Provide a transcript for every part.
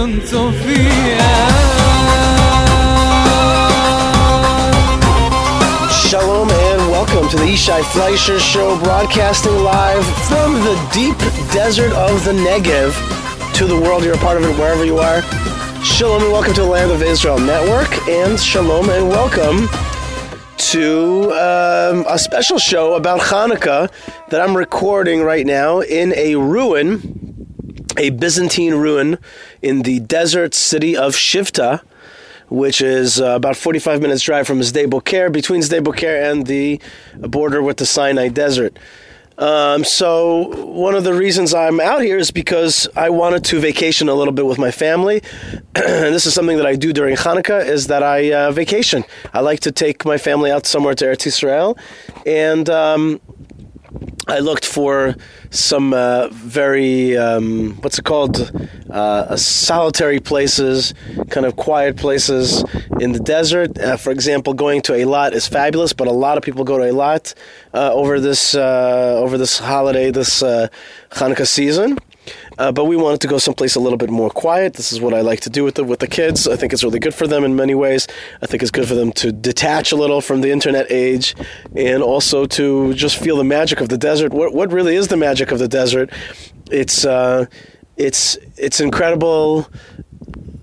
Shalom and welcome to the Yishai Fleisher Show, broadcasting live from the deep desert of the Negev to the world. You're a part of it wherever you are. Shalom and welcome to the Land of Israel Network, and shalom and welcome to um, a special show about Hanukkah that I'm recording right now in a ruin a Byzantine ruin in the desert city of Shivta which is uh, about 45 minutes drive from Boker, between Boker and the border with the Sinai Desert. Um, so one of the reasons I'm out here is because I wanted to vacation a little bit with my family. and this is something that I do during Hanukkah is that I uh, vacation. I like to take my family out somewhere to Eretz Israel, and um, I looked for some uh, very um, what's it called uh, solitary places, kind of quiet places in the desert. Uh, for example, going to Eilat is fabulous, but a lot of people go to Eilat uh, over this uh, over this holiday, this uh, Hanukkah season. Uh, but we wanted to go someplace a little bit more quiet. This is what I like to do with the with the kids. I think it's really good for them in many ways. I think it's good for them to detach a little from the internet age, and also to just feel the magic of the desert. What what really is the magic of the desert? It's uh, it's it's incredible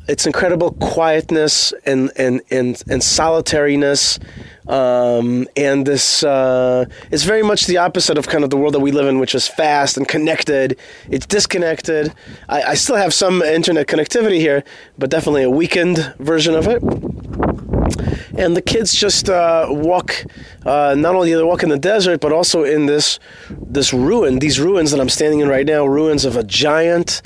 it's incredible quietness and and and, and solitariness um, and this uh, it's very much the opposite of kind of the world that we live in, which is fast and connected. It's disconnected. I, I still have some internet connectivity here, but definitely a weakened version of it and the kids just uh, walk. Uh, not only they walk in the desert, but also in this this ruin. These ruins that I'm standing in right now, ruins of a giant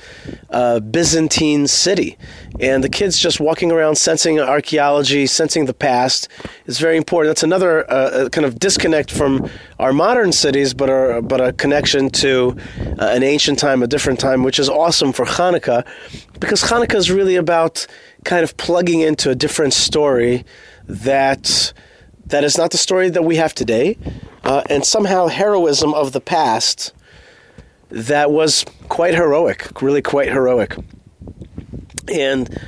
uh, Byzantine city, and the kids just walking around, sensing archaeology, sensing the past is very important. That's another uh, kind of disconnect from our modern cities, but a, but a connection to uh, an ancient time, a different time, which is awesome for Hanukkah, because Hanukkah is really about kind of plugging into a different story that that is not the story that we have today, uh, and somehow heroism of the past that was quite heroic, really quite heroic, and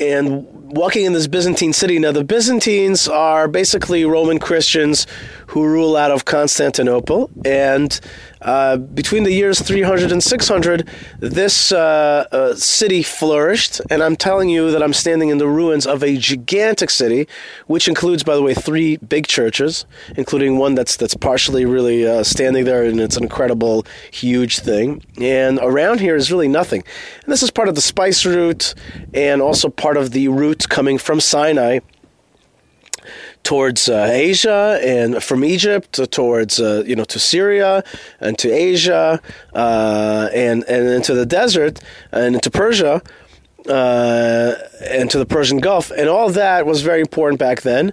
and walking in this Byzantine city. Now, the Byzantines are basically Roman Christians who rule out of Constantinople, and uh, between the years 300 and 600, this uh, uh, city flourished. And I'm telling you that I'm standing in the ruins of a gigantic city, which includes, by the way, three big churches, including one that's that's partially really uh, standing there, and it's an incredible, huge thing. And around here is really nothing. And this is part of the spice route, and also part of the route coming from Sinai towards uh, Asia and from Egypt towards uh, you know to Syria and to Asia uh, and and into the desert and into Persia uh, and to the Persian Gulf and all that was very important back then.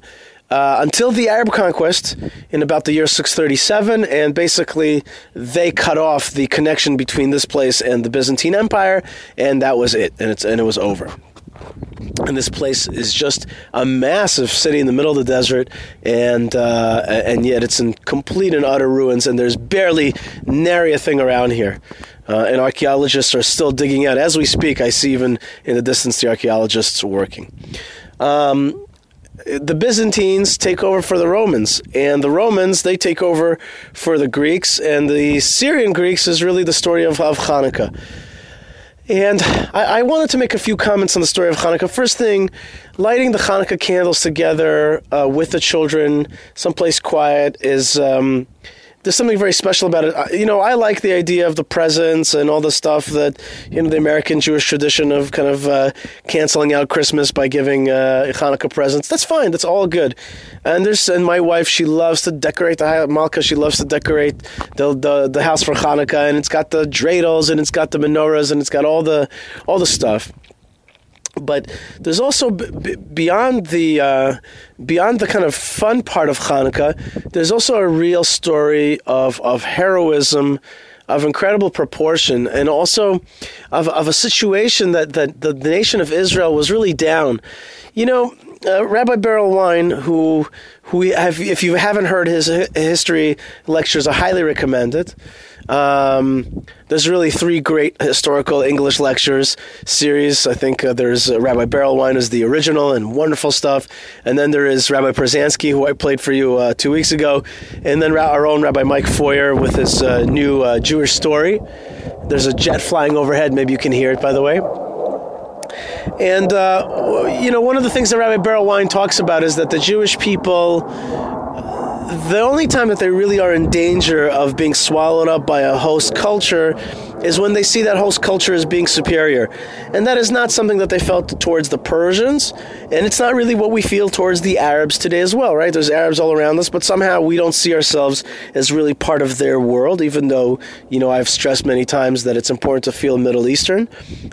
Uh, until the Arab conquest in about the year 637, and basically they cut off the connection between this place and the Byzantine Empire, and that was it, and it's and it was over. And this place is just a massive city in the middle of the desert, and uh, and yet it's in complete and utter ruins, and there's barely nary a thing around here. Uh, and archaeologists are still digging out as we speak. I see even in the distance the archaeologists working. Um, the Byzantines take over for the Romans, and the Romans they take over for the Greeks, and the Syrian Greeks is really the story of, of Hanukkah. And I, I, wanted to make a few comments on the story of Hanukkah. First thing, lighting the Hanukkah candles together uh, with the children, someplace quiet, is. Um, there's something very special about it. You know, I like the idea of the presents and all the stuff that you know the American Jewish tradition of kind of uh, canceling out Christmas by giving uh, Hanukkah presents. That's fine. That's all good. And there's and my wife, she loves to decorate the Malka. She loves to decorate the, the the house for Hanukkah, and it's got the dreidels and it's got the menorahs and it's got all the all the stuff but there's also b- beyond the uh, beyond the kind of fun part of Hanukkah, there's also a real story of of heroism, of incredible proportion, and also of of a situation that that the nation of Israel was really down. You know, uh, Rabbi Berel Wein, who who have, if you haven't heard his history lectures, I highly recommend it. Um, there's really three great historical English lectures series. I think uh, there's uh, Rabbi Berel Wein is the original and wonderful stuff, and then there is Rabbi Przanski, who I played for you uh, two weeks ago, and then our own Rabbi Mike Feuer with his uh, new uh, Jewish story. There's a jet flying overhead. Maybe you can hear it, by the way. And, uh, you know, one of the things that Rabbi Berel Wein talks about is that the Jewish people the only time that they really are in danger of being swallowed up by a host culture is when they see that host culture as being superior. And that is not something that they felt towards the Persians, and it's not really what we feel towards the Arabs today as well, right? There's Arabs all around us, but somehow we don't see ourselves as really part of their world, even though, you know, I've stressed many times that it's important to feel Middle Eastern.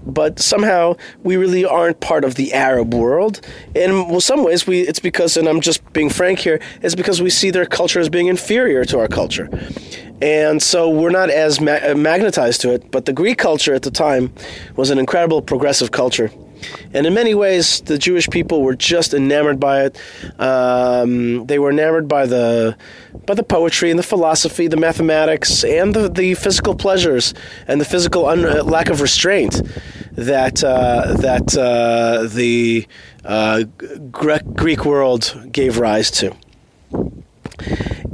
But somehow we really aren't part of the Arab world. And in some ways, we it's because, and I'm just being frank here, it's because we see their culture as being inferior to our culture and so we're not as ma- magnetized to it. But the Greek culture at the time was an incredible progressive culture. And in many ways, the Jewish people were just enamored by it. Um, they were enamored by the by the poetry and the philosophy, the mathematics, and the, the physical pleasures and the physical un- uh, lack of restraint that uh, that uh, the uh, Greek world gave rise to.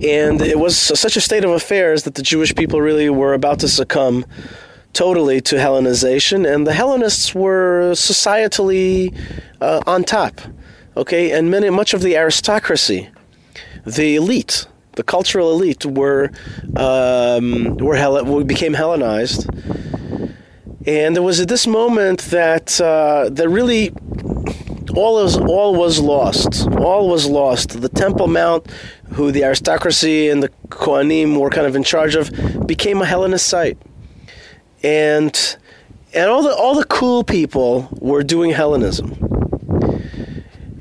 And it was such a state of affairs that the Jewish people really were about to succumb totally to Hellenization, and the Hellenists were societally uh, on top. Okay, and many much of the aristocracy, the elite, the cultural elite, were um, were Hell- became Hellenized, and it was at this moment that uh, that really all was all was lost. All was lost. The Temple Mount, who the aristocracy and the Kohanim were kind of in charge of, became a Hellenist site, and and all the all the cool people were doing Hellenism.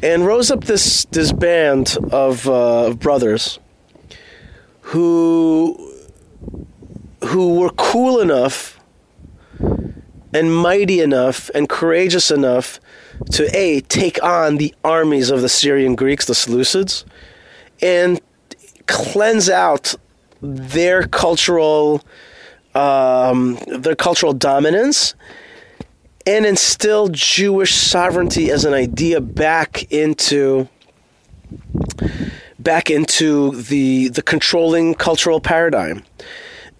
And rose up this this band of, uh, of brothers who who were cool enough and mighty enough and courageous enough to a take on the armies of the Syrian Greeks, the Seleucids, and cleanse out their cultural um, their cultural dominance and instill Jewish sovereignty as an idea back into back into the the controlling cultural paradigm.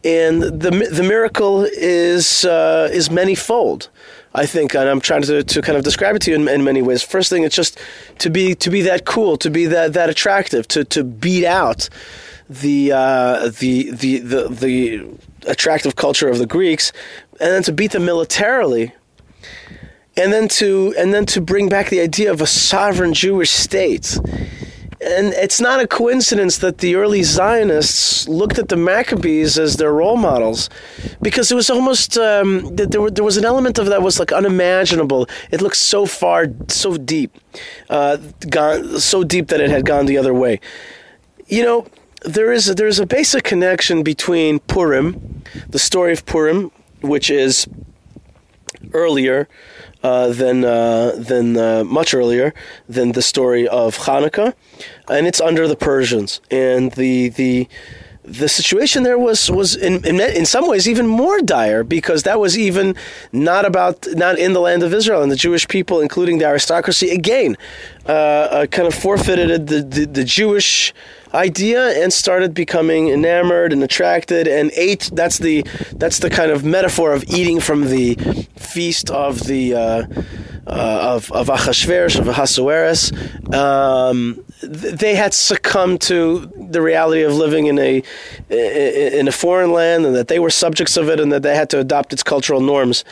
And the the miracle is uh, is manyfold. I think, and I'm trying to, to kind of describe it to you in, in, many ways. First thing, it's just to be to be that cool, to be that that attractive, to to beat out the uh, the, the the the attractive culture of the Greeks, and then to beat them militarily, and then to and then to bring back the idea of a sovereign Jewish state and it's not a coincidence that the early Zionists looked at the Maccabees as their role models, because it was almost um, there, were, there was an element of that was like unimaginable. It looked so far, so deep, uh, gone so deep that it had gone the other way. You know, there is a, there is a basic connection between Purim, the story of Purim, which is earlier uh, than uh, than uh, much earlier than the story of Hanukkah, and it's under the Persians. And the the the situation there was was in, in, in some ways even more dire because that was even not about not in the land of Israel and the Jewish people, including the aristocracy, again, uh, uh, kind of forfeited the, the, the Jewish idea and started becoming enamored and attracted and ate. That's the that's the kind of metaphor of eating from the feast of the uh, uh, of of Achashverosh of Ahasuerus. Um, they had succumbed to the reality of living in a in a foreign land and that they were subjects of it and that they had to adopt its cultural norms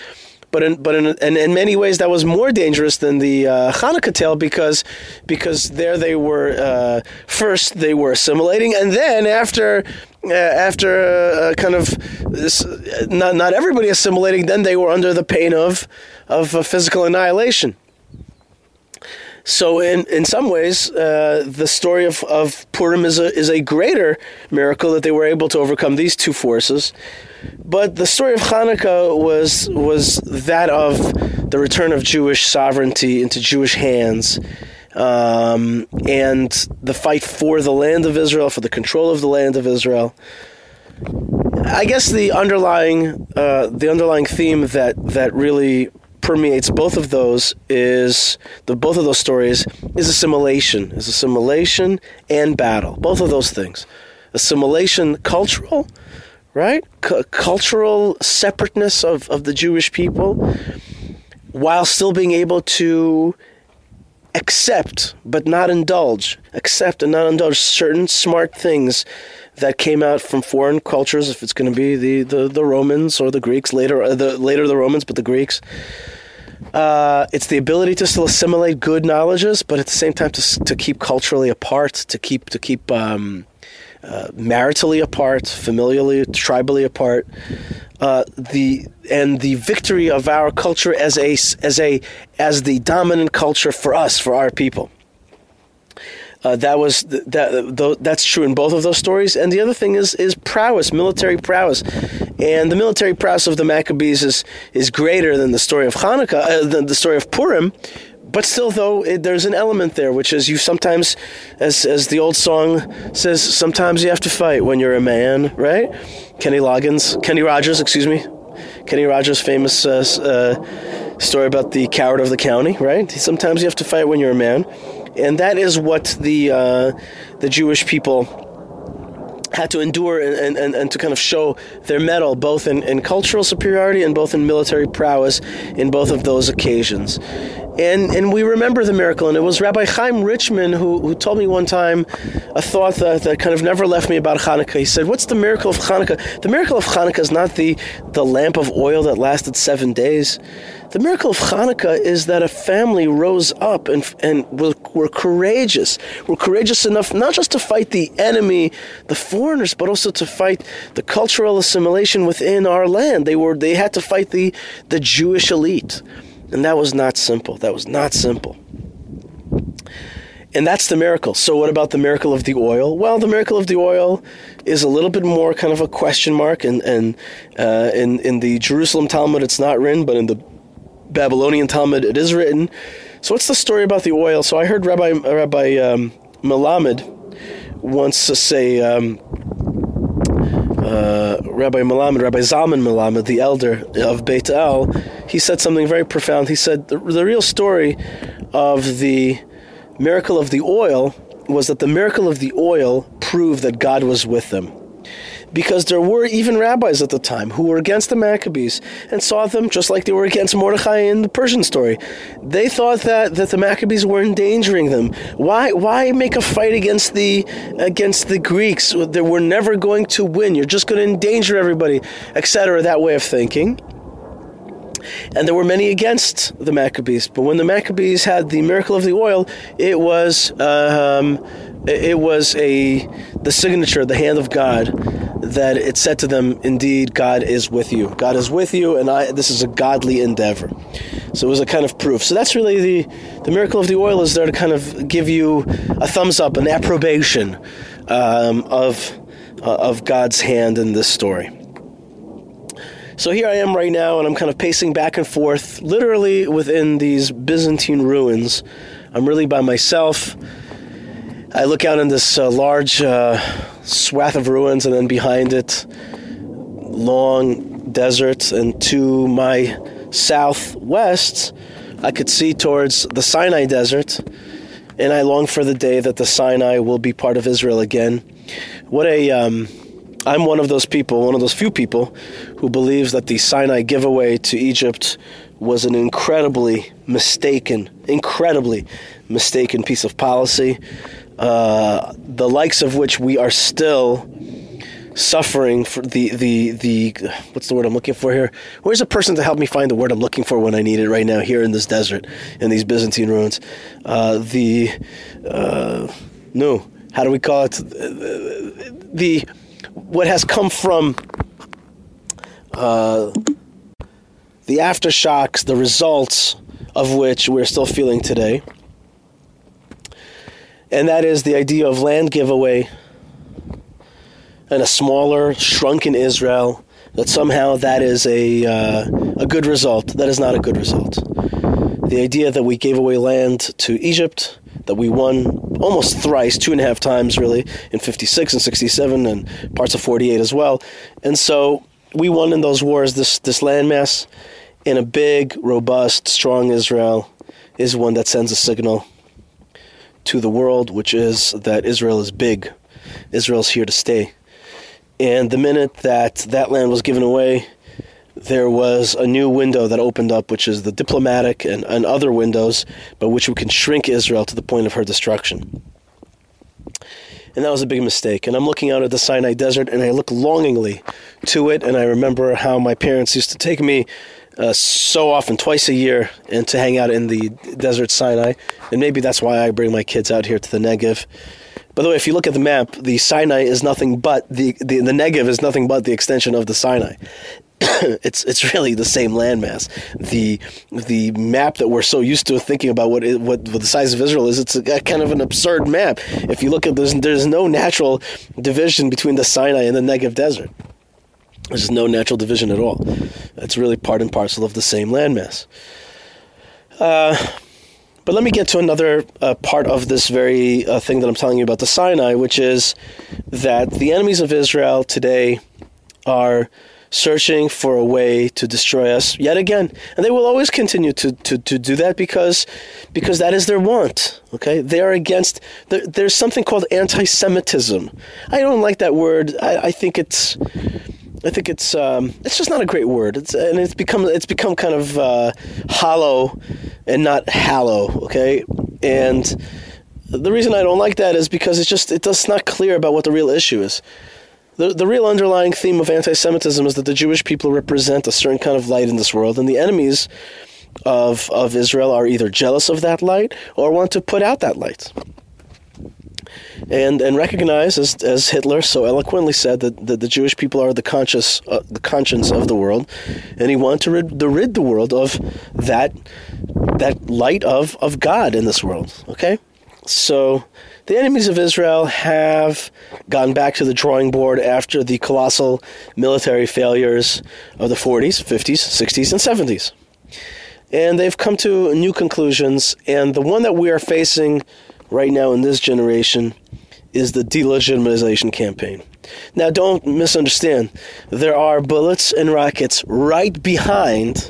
but in but in, in, in many ways that was more dangerous than the uh, Hanukkah tale because because there they were uh, first they were assimilating and then after uh, after uh, kind of this, not not everybody assimilating then they were under the pain of of physical annihilation. So in, in some ways, uh, the story of, of Purim is a, is a greater miracle that they were able to overcome these two forces. But the story of Hanukkah was was that of the return of Jewish sovereignty into Jewish hands, um, and the fight for the land of Israel, for the control of the land of Israel. I guess the underlying uh, the underlying theme that that really permeates both of those is the both of those stories is assimilation, is assimilation and battle. Both of those things, assimilation, cultural, right? C- cultural separateness of, of the Jewish people, while still being able to accept but not indulge, accept and not indulge certain smart things that came out from foreign cultures. If it's going to be the, the, the Romans or the Greeks later, uh, the later the Romans, but the Greeks. Uh, it's the ability to still assimilate good knowledges, but at the same time to, to keep culturally apart, to keep to keep um, uh, maritally apart, familially, tribally apart. Uh, the and the victory of our culture as a as a as the dominant culture for us, for our people. Uh, that was that. That's true in both of those stories. And the other thing is is prowess, military prowess, and the military prowess of the Maccabees is is greater than the story of Hanukkah, uh, than the story of Purim. But still, though, it, there's an element there, which is you sometimes, as as the old song says, sometimes you have to fight when you're a man, right? Kenny Loggins, Kenny Rogers, excuse me, Kenny Rogers' famous uh, uh, story about the coward of the county, right? Sometimes you have to fight when you're a man and that is what the uh, the Jewish people had to endure and, and, and to kind of show their mettle both in, in cultural superiority and both in military prowess in both of those occasions. And, and we remember the miracle, and it was Rabbi Chaim Richman who, who told me one time a thought that, that kind of never left me about Hanukkah. He said, What's the miracle of Hanukkah? The miracle of Hanukkah is not the, the lamp of oil that lasted seven days. The miracle of Hanukkah is that a family rose up and, and were, were courageous. Were courageous enough not just to fight the enemy, the foreigners, but also to fight the cultural assimilation within our land. They were they had to fight the, the Jewish elite. And that was not simple. That was not simple. And that's the miracle. So, what about the miracle of the oil? Well, the miracle of the oil is a little bit more kind of a question mark. And, and uh, in, in the Jerusalem Talmud, it's not written, but in the Babylonian Talmud, it is written. So, what's the story about the oil? So, I heard Rabbi Rabbi um, Melamed once say, um, uh, Rabbi Melamed, Rabbi Zalman Melamed, the elder of Beit El, he said something very profound. He said the, the real story of the miracle of the oil was that the miracle of the oil proved that God was with them because there were even rabbis at the time who were against the Maccabees and saw them just like they were against Mordechai in the Persian story. They thought that, that the Maccabees were endangering them. Why why make a fight against the against the Greeks? They were never going to win. You're just going to endanger everybody, etc. That way of thinking. And there were many against the Maccabees. But when the Maccabees had the miracle of the oil, it was um, it was a the signature, the hand of God, that it said to them, "Indeed, God is with you. God is with you, and I, this is a godly endeavor." So it was a kind of proof. So that's really the the miracle of the oil is there to kind of give you a thumbs up, an approbation um, of uh, of God's hand in this story. So here I am right now, and I'm kind of pacing back and forth, literally within these Byzantine ruins. I'm really by myself. I look out in this uh, large uh, swath of ruins, and then behind it, long desert. And to my southwest, I could see towards the Sinai Desert, and I long for the day that the Sinai will be part of Israel again. What a um, I'm one of those people, one of those few people, who believes that the Sinai giveaway to Egypt was an incredibly mistaken, incredibly mistaken piece of policy. Uh, the likes of which we are still suffering for the the the what's the word I'm looking for here? Where's a person to help me find the word I'm looking for when I need it right now here in this desert in these Byzantine ruins? Uh, the uh, no, how do we call it? The what has come from uh, the aftershocks, the results of which we're still feeling today and that is the idea of land giveaway and a smaller, shrunken Israel. That somehow that is a uh, a good result. That is not a good result. The idea that we gave away land to Egypt, that we won almost thrice, two and a half times really, in 56 and 67 and parts of 48 as well. And so we won in those wars this, this landmass, and a big, robust, strong Israel is one that sends a signal to the world, which is that Israel is big. Israel's here to stay. And the minute that that land was given away, there was a new window that opened up, which is the diplomatic and, and other windows, by which we can shrink Israel to the point of her destruction. And that was a big mistake. And I'm looking out at the Sinai desert, and I look longingly to it, and I remember how my parents used to take me uh, so often, twice a year, and to hang out in the desert Sinai. And maybe that's why I bring my kids out here to the Negev. By the way, if you look at the map, the Sinai is nothing but the, the, the Negev is nothing but the extension of the Sinai. it's it's really the same landmass. The the map that we're so used to thinking about what it, what, what the size of Israel is, it's a, kind of an absurd map. If you look at there's there's no natural division between the Sinai and the Negev desert. There's no natural division at all. It's really part and parcel of the same landmass. Uh, but let me get to another uh, part of this very uh, thing that I'm telling you about the Sinai, which is that the enemies of Israel today are searching for a way to destroy us yet again. And they will always continue to, to, to do that because, because that is their want. Okay? They are against, there, there's something called anti Semitism. I don't like that word. I, I think it's. I think it's um, it's just not a great word. It's and it's become it's become kind of uh, hollow and not hallow. Okay, and the reason I don't like that is because it's just it does not clear about what the real issue is. The, the real underlying theme of anti Semitism is that the Jewish people represent a certain kind of light in this world, and the enemies of, of Israel are either jealous of that light or want to put out that light. And, and recognize, as, as Hitler so eloquently said, that, that the Jewish people are the, conscious, uh, the conscience of the world, and he wanted to rid, to rid the world of that, that light of, of God in this world. Okay? So the enemies of Israel have gone back to the drawing board after the colossal military failures of the 40s, 50s, 60s, and 70s. And they've come to new conclusions, and the one that we are facing right now in this generation is the delegitimization campaign. Now, don't misunderstand. There are bullets and rockets right behind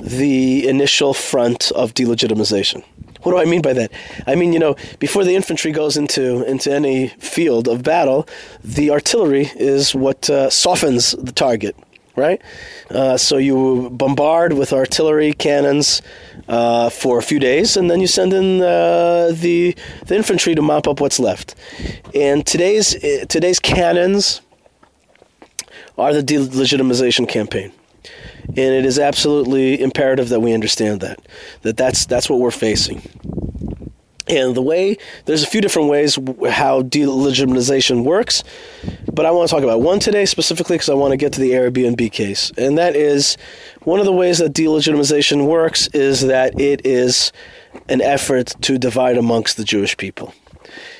the initial front of delegitimization. What do I mean by that? I mean, you know, before the infantry goes into into any field of battle, the artillery is what uh, softens the target, right? Uh, so you bombard with artillery cannons uh, for a few days, and then you send in uh, the the infantry to mop up what's left. And today's today's cannons are the delegitimization campaign and it is absolutely imperative that we understand that that that's that's what we're facing. And the way there's a few different ways how delegitimization works, but I want to talk about one today specifically because I want to get to the Airbnb case, and that is one of the ways that delegitimization works is that it is an effort to divide amongst the Jewish people.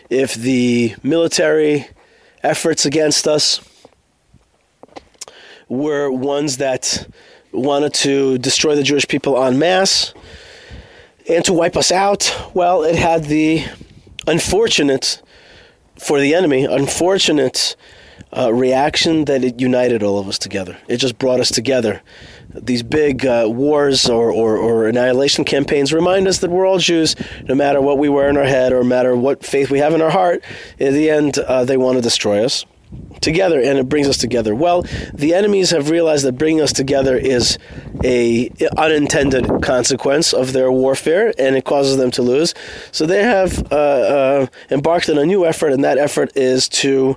If the military efforts against us were ones that wanted to destroy the Jewish people en masse and to wipe us out, well, it had the unfortunate, for the enemy, unfortunate uh, reaction that it united all of us together. It just brought us together. These big uh, wars or, or, or, annihilation campaigns remind us that we're all Jews, no matter what we wear in our head or no matter what faith we have in our heart. In the end, uh, they want to destroy us together and it brings us together well the enemies have realized that bringing us together is a unintended consequence of their warfare and it causes them to lose so they have uh, uh, embarked on a new effort and that effort is to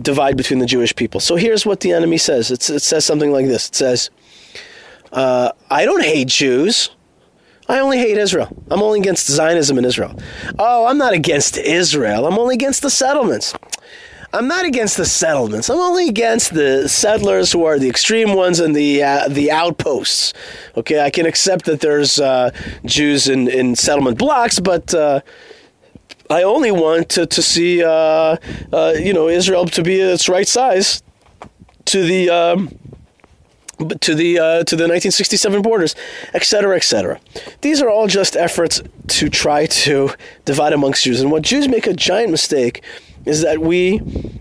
divide between the jewish people so here's what the enemy says it's, it says something like this it says uh, i don't hate jews I only hate Israel. I'm only against Zionism in Israel. Oh, I'm not against Israel. I'm only against the settlements. I'm not against the settlements. I'm only against the settlers who are the extreme ones and the uh, the outposts. Okay, I can accept that there's uh, Jews in, in settlement blocks, but uh, I only want to to see uh, uh, you know Israel to be its right size to the um, to the uh, to the 1967 borders, etc., cetera, et cetera. These are all just efforts to try to divide amongst Jews. And what Jews make a giant mistake is that we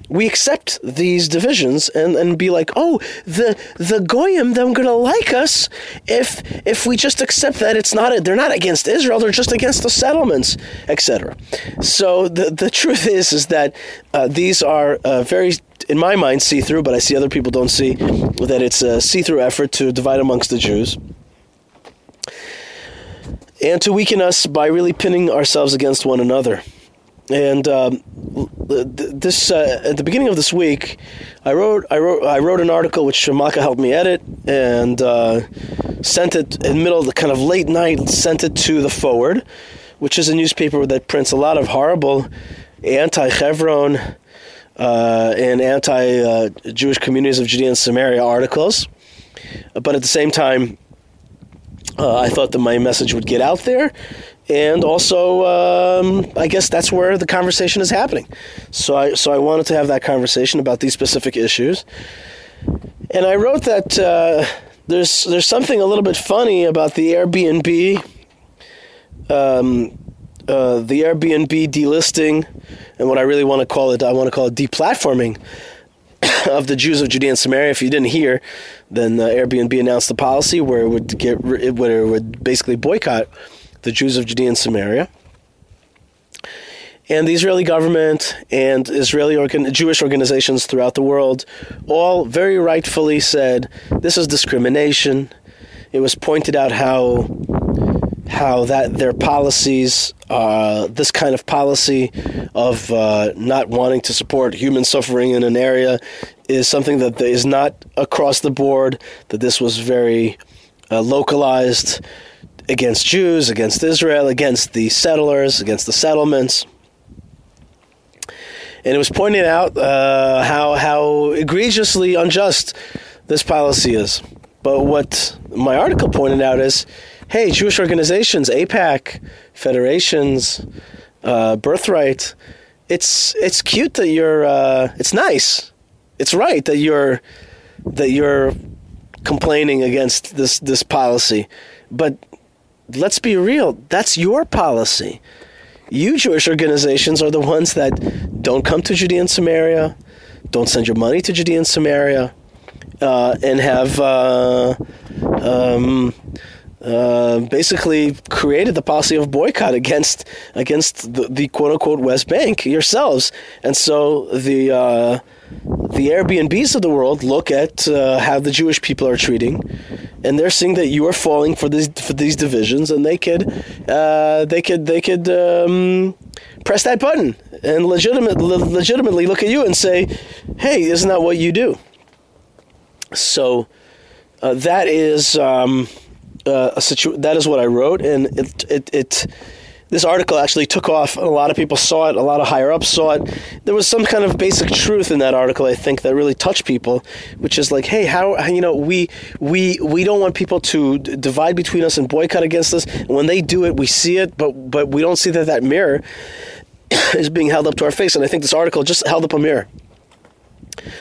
we accept these divisions and, and be like, oh, the the goyim they're gonna like us if if we just accept that it's not they're not against Israel, they're just against the settlements, etc. So the the truth is is that uh, these are uh, very in my mind see through, but I see other people don't see that it's a see through effort to divide amongst the Jews and to weaken us by really pinning ourselves against one another. And um, this uh, at the beginning of this week, I wrote I wrote I wrote an article which Shamaka helped me edit and uh, sent it in the middle of the kind of late night. Sent it to the Forward, which is a newspaper that prints a lot of horrible anti-Chevron uh, and anti-Jewish communities of Judea and Samaria articles. But at the same time, uh, I thought that my message would get out there, and also um, I guess that's where the conversation is happening. So I so I wanted to have that conversation about these specific issues, and I wrote that uh, there's there's something a little bit funny about the Airbnb, um, uh, the Airbnb delisting, and what I really want to call it I want to call it deplatforming of the Jews of Judea and Samaria. If you didn't hear, then uh, Airbnb announced the policy where it would get where it would basically boycott the Jews of Judea and Samaria. And the Israeli government and Israeli organ- Jewish organizations throughout the world all very rightfully said this is discrimination. It was pointed out how how that their policies, uh, this kind of policy of uh, not wanting to support human suffering in an area, is something that is not across the board. That this was very uh, localized against Jews, against Israel, against the settlers, against the settlements. And it was pointed out uh, how how egregiously unjust this policy is. But what my article pointed out is, hey, Jewish organizations, AIPAC, federations, uh, Birthright, it's it's cute that you're. Uh, it's nice. It's right that you're that you're complaining against this this policy, but let's be real, that's your policy. You Jewish organizations are the ones that don't come to Judea and Samaria, don't send your money to Judea and Samaria, uh, and have uh, um, uh, basically created the policy of boycott against against the, the quote unquote West Bank yourselves. And so the uh, the Airbnbs of the world look at uh, how the Jewish people are treating, and they're seeing that you are falling for these for these divisions, and they could uh, they could they could um, press that button and legitimate, legitimately look at you and say, "Hey, isn't that what you do?" So uh, that is um, uh, a situ- That is what I wrote, and it it. it this article actually took off. A lot of people saw it. A lot of higher ups saw it. There was some kind of basic truth in that article, I think, that really touched people, which is like, hey, how you know we we we don't want people to d- divide between us and boycott against us. And when they do it, we see it, but but we don't see that that mirror is being held up to our face. And I think this article just held up a mirror,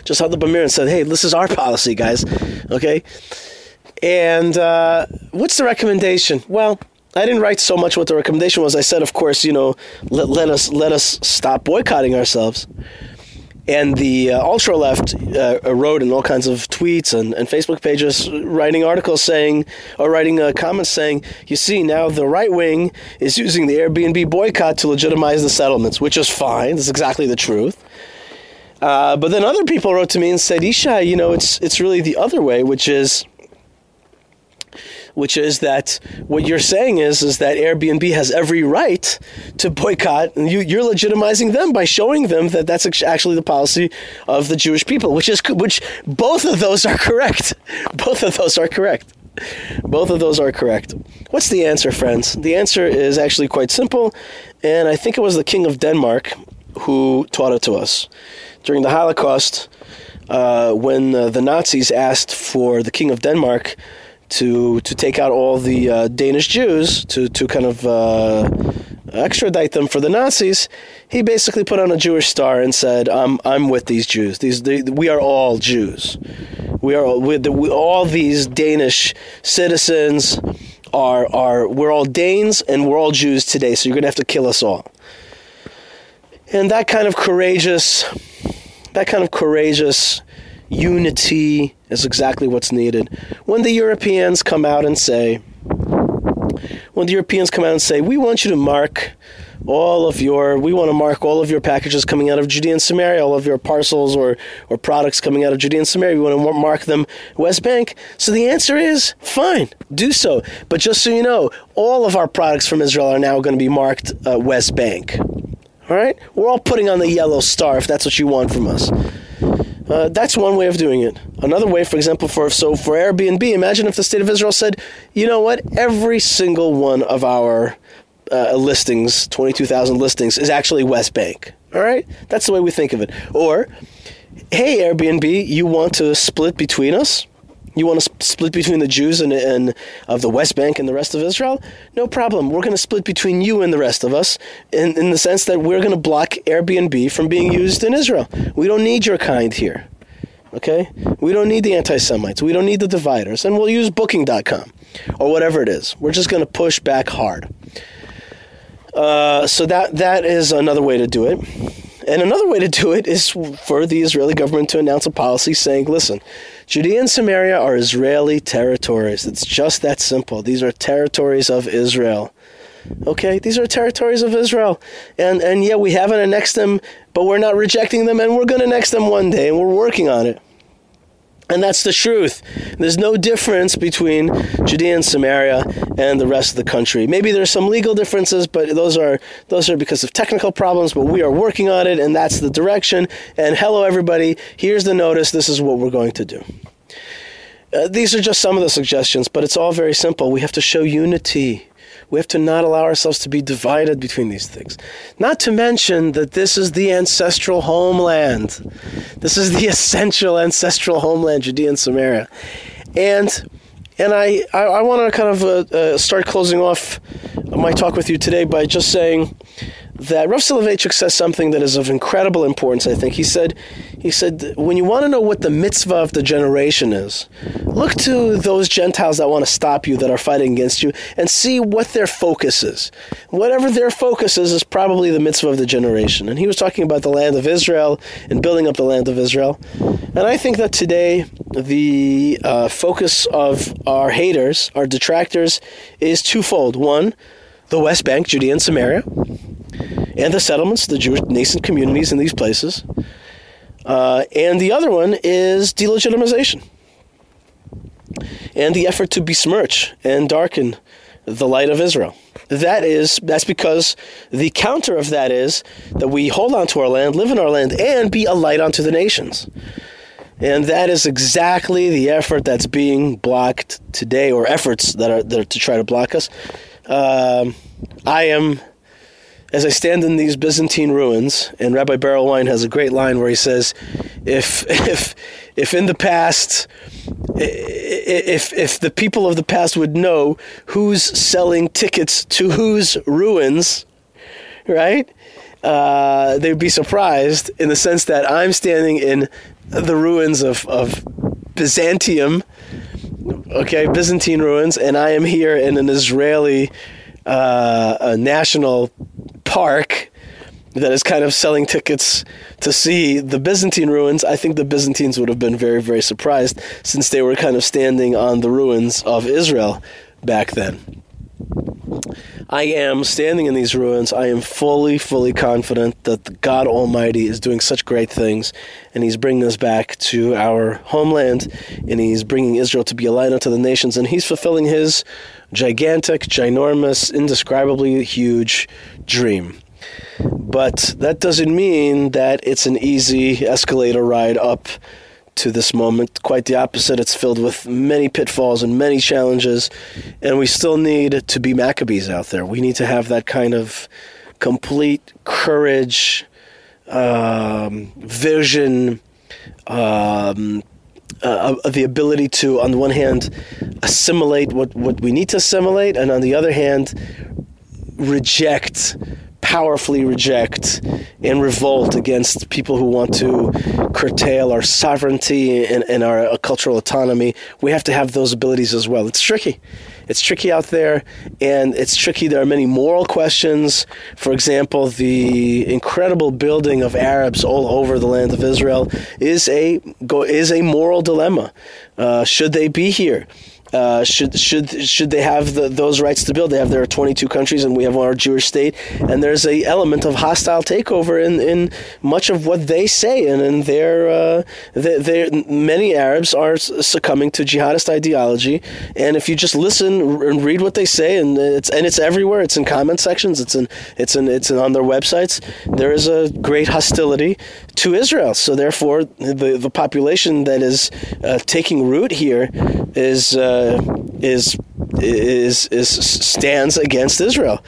just held up a mirror and said, hey, this is our policy, guys. Okay. And uh, what's the recommendation? Well, I didn't write so much what the recommendation was. I said, of course, you know, let, let us let us stop boycotting ourselves. And the uh, ultra left uh, wrote in all kinds of tweets and, and Facebook pages, writing articles saying, or writing uh, comments saying, you see, now the right wing is using the Airbnb boycott to legitimize the settlements, which is fine. That's exactly the truth. Uh, but then other people wrote to me and said, Isha, you know, it's it's really the other way, which is which is that what you're saying is is that Airbnb has every right to boycott, and you, you're legitimizing them by showing them that that's actually the policy of the Jewish people, which is which both of those are correct. Both of those are correct. Both of those are correct. What's the answer, friends? The answer is actually quite simple, and I think it was the King of Denmark who taught it to us. During the Holocaust, uh, when uh, the Nazis asked for the King of Denmark to to take out all the uh, Danish Jews to to kind of uh, extradite them for the Nazis, he basically put on a Jewish star and said, "I'm I'm with these Jews. These they, we are all Jews. We are with the, we, all these Danish citizens are are we're all Danes and we're all Jews today. So you're to have to kill us all. And that kind of courageous, that kind of courageous unity is exactly what's needed. When the Europeans come out and say, when the Europeans come out and say, we want you to mark all of your, we want to mark all of your packages coming out of Judea and Samaria, all of your parcels or, or products coming out of Judea and Samaria, we want to mark them West Bank. So the answer is fine, do so. But just so you know, all of our products from Israel are now going to be marked uh, West Bank. All right? We're all putting on the yellow star if that's what you want from us. Uh, that's one way of doing it. Another way, for example, for so for Airbnb, imagine if the state of Israel said, you know what, every single one of our uh, listings, twenty-two thousand listings, is actually West Bank. All right, that's the way we think of it. Or, hey Airbnb, you want to split between us? You want to split between the Jews and, and of the West Bank and the rest of Israel? No problem. We're going to split between you and the rest of us in, in the sense that we're going to block Airbnb from being used in Israel. We don't need your kind here. Okay? We don't need the anti Semites. We don't need the dividers. And we'll use booking.com or whatever it is. We're just going to push back hard. Uh, so that that is another way to do it. And another way to do it is for the Israeli government to announce a policy saying, listen, Judea and Samaria are Israeli territories. It's just that simple. These are territories of Israel. Okay, these are territories of Israel. And and yeah, we haven't annexed them, but we're not rejecting them and we're going to annex them one day and we're working on it. And that's the truth. There's no difference between Judea and Samaria and the rest of the country. Maybe there's some legal differences, but those are those are because of technical problems, but we are working on it and that's the direction. And hello everybody, here's the notice. This is what we're going to do. Uh, these are just some of the suggestions, but it's all very simple. We have to show unity. We have to not allow ourselves to be divided between these things. Not to mention that this is the ancestral homeland. This is the essential ancestral homeland, Judea and Samaria. And and I, I, I want to kind of uh, uh, start closing off my talk with you today by just saying that Rav Soloveitchik says something that is of incredible importance. I think he said, he said, when you want to know what the mitzvah of the generation is, look to those Gentiles that want to stop you, that are fighting against you, and see what their focus is. Whatever their focus is, is probably the mitzvah of the generation. And he was talking about the land of Israel and building up the land of Israel. And I think that today the uh, focus of our haters, our detractors, is twofold. One, the West Bank, Judea and Samaria and the settlements, the Jewish nascent communities in these places. Uh, and the other one is delegitimization and the effort to besmirch and darken the light of Israel. That is that's because the counter of that is that we hold on to our land, live in our land, and be a light unto the nations. And that is exactly the effort that's being blocked today, or efforts that are, that are to try to block us. Um, I am as I stand in these Byzantine ruins, and Rabbi Berel Wein has a great line where he says, "If if if in the past, if if the people of the past would know who's selling tickets to whose ruins, right, uh, they'd be surprised in the sense that I'm standing in the ruins of of Byzantium." Okay, Byzantine ruins, and I am here in an Israeli uh, national park that is kind of selling tickets to see the Byzantine ruins, I think the Byzantines would have been very, very surprised since they were kind of standing on the ruins of Israel back then. I am standing in these ruins. I am fully, fully confident that God Almighty is doing such great things, and He's bringing us back to our homeland, and He's bringing Israel to be a light unto the nations, and He's fulfilling His gigantic, ginormous, indescribably huge dream. But that doesn't mean that it's an easy escalator ride up to this moment. Quite the opposite. It's filled with many pitfalls and many challenges, and we still need to be Maccabees out there. We need to have that kind of complete courage, um, vision, um, uh, the ability to, on the one hand, assimilate what, what we need to assimilate, and on the other hand, reject powerfully reject and revolt against people who want to curtail our sovereignty and, and our cultural autonomy. We have to have those abilities as well. It's tricky. It's tricky out there, and it's tricky. There are many moral questions. For example, the incredible building of Arabs all over the land of Israel is a is a moral dilemma. Uh, should they be here? Uh, should should should they have the, those rights to build? They have there are 22 countries, and we have our Jewish state, and there's a element of hostile takeover in, in much of what they say, and in their uh, they, many Arabs are succumbing to jihadist ideology, and if you just listen and read what they say, and it's and it's everywhere, it's in comment sections, it's in it's in it's in, on their websites. There is a great hostility to Israel, so therefore the the population that is uh, taking root here is. Uh, uh, is is is stands against Israel.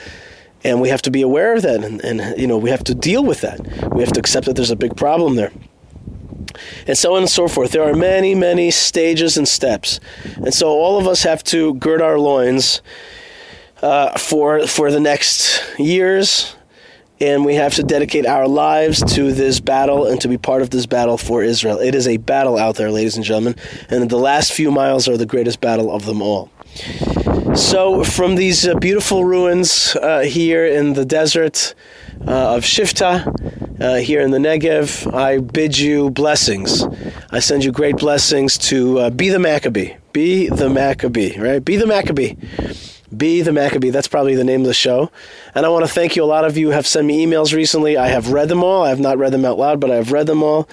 And we have to be aware of that, and, and you know we have to deal with that. We have to accept that there's a big problem there and so on and so forth. There are many, many stages and steps, and so all of us have to gird our loins uh, for for the next years, and we have to dedicate our lives to this battle and to be part of this battle for Israel. It is a battle out there, ladies and gentlemen, and the last few miles are the greatest battle of them all. So, from these uh, beautiful ruins uh, here in the desert uh, of Shivta, uh, here in the Negev, I bid you blessings. I send you great blessings to uh, be the Maccabee. Be the Maccabee, right? Be the Maccabee. Be the Maccabee. That's probably the name of the show. And I want to thank you. A lot of you have sent me emails recently. I have read them all. I have not read them out loud, but I have read them all.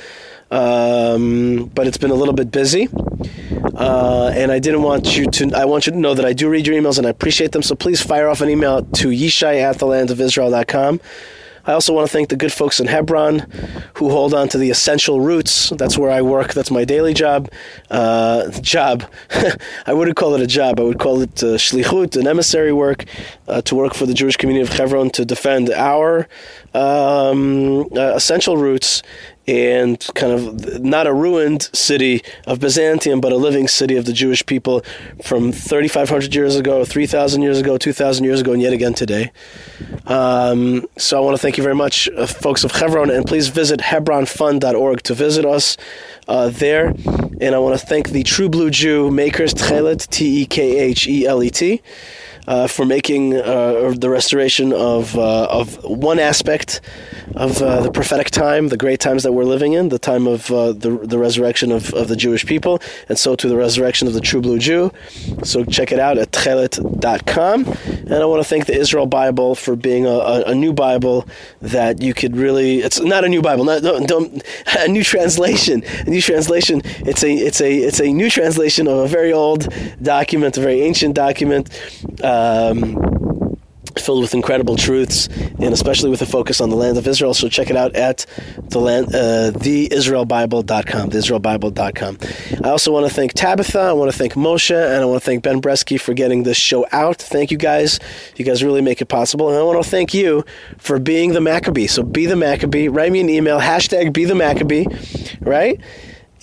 Um, but it's been a little bit busy. Uh, and I didn't want you to, I want you to know that I do read your emails and I appreciate them. So please fire off an email to yishai at thelandofisrael.com. I also want to thank the good folks in Hebron who hold on to the essential roots. That's where I work. That's my daily job. Uh, job. I wouldn't call it a job. I would call it uh, shlichut, an emissary work, uh, to work for the Jewish community of Hebron to defend our um, uh, essential roots and kind of not a ruined city of Byzantium, but a living city of the Jewish people from 3,500 years ago, 3,000 years ago, 2,000 years ago, and yet again today. Um, so I want to thank you very much, uh, folks of Hebron, and please visit hebronfund.org to visit us uh, there. And I want to thank the True Blue Jew makers, Tekhelet, T E K H E L E T uh, for making uh, the restoration of uh, of one aspect of uh, the prophetic time, the great times that we're living in, the time of uh, the the resurrection of, of the Jewish people, and so to the resurrection of the true blue Jew. So check it out at tekhelet.com. And I want to thank the Israel Bible for being a, a, a new Bible that you could really. It's not a new Bible, not don't, a new translation. A new translation. It's a it's a it's a new translation of a very old document, a very ancient document. Uh, um, filled with incredible truths, and especially with a focus on the land of Israel. So check it out at the land, uh, theisraelbible.com, theisraelbible.com. I also want to thank Tabitha, I want to thank Moshe, and I want to thank Ben Bresky for getting this show out. Thank you guys. You guys really make it possible. And I want to thank you for being the Maccabee. So be the Maccabee. Write me an email, hashtag be the Maccabee, right?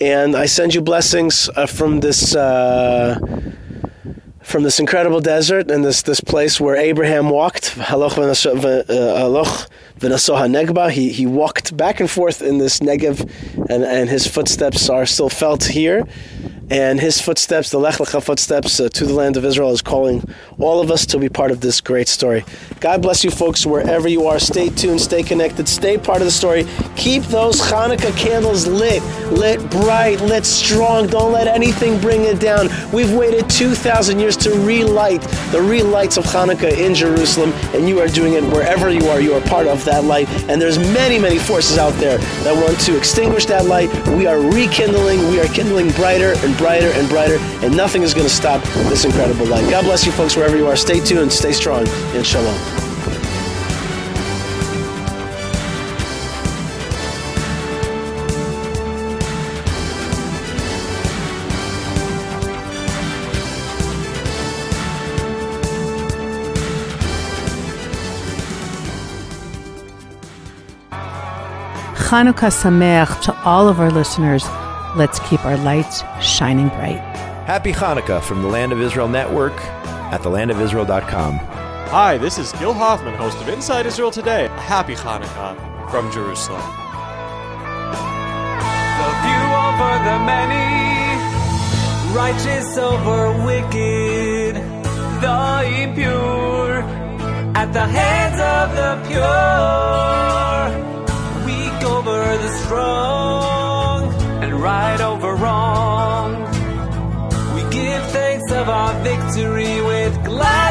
And I send you blessings uh, from this... Uh, from this incredible desert and this, this place where Abraham walked, uh, Negba, he, he walked back and forth in this Negev, and, and his footsteps are still felt here and his footsteps, the Lech Lecha footsteps uh, to the land of Israel, is calling all of us to be part of this great story. God bless you, folks, wherever you are. Stay tuned, stay connected, stay part of the story. Keep those Hanukkah candles lit, lit bright, lit strong. Don't let anything bring it down. We've waited 2,000 years to relight the relights of Hanukkah in Jerusalem, and you are doing it wherever you are. You are part of that light, and there's many, many forces out there that want to extinguish that light. We are rekindling, we are kindling brighter and brighter and brighter, and nothing is going to stop this incredible light. God bless you, folks, wherever you are. Stay tuned, stay strong, and shalom. Chanukah Sameach to all of our listeners. Let's keep our lights shining bright. Happy Hanukkah from the Land of Israel Network at thelandofisrael.com. Hi, this is Gil Hoffman, host of Inside Israel Today. Happy Hanukkah from Jerusalem. The few over the many, righteous over wicked, the impure at the hands of the pure, weak over the strong, and right over wrong. We give thanks of our victory with glad.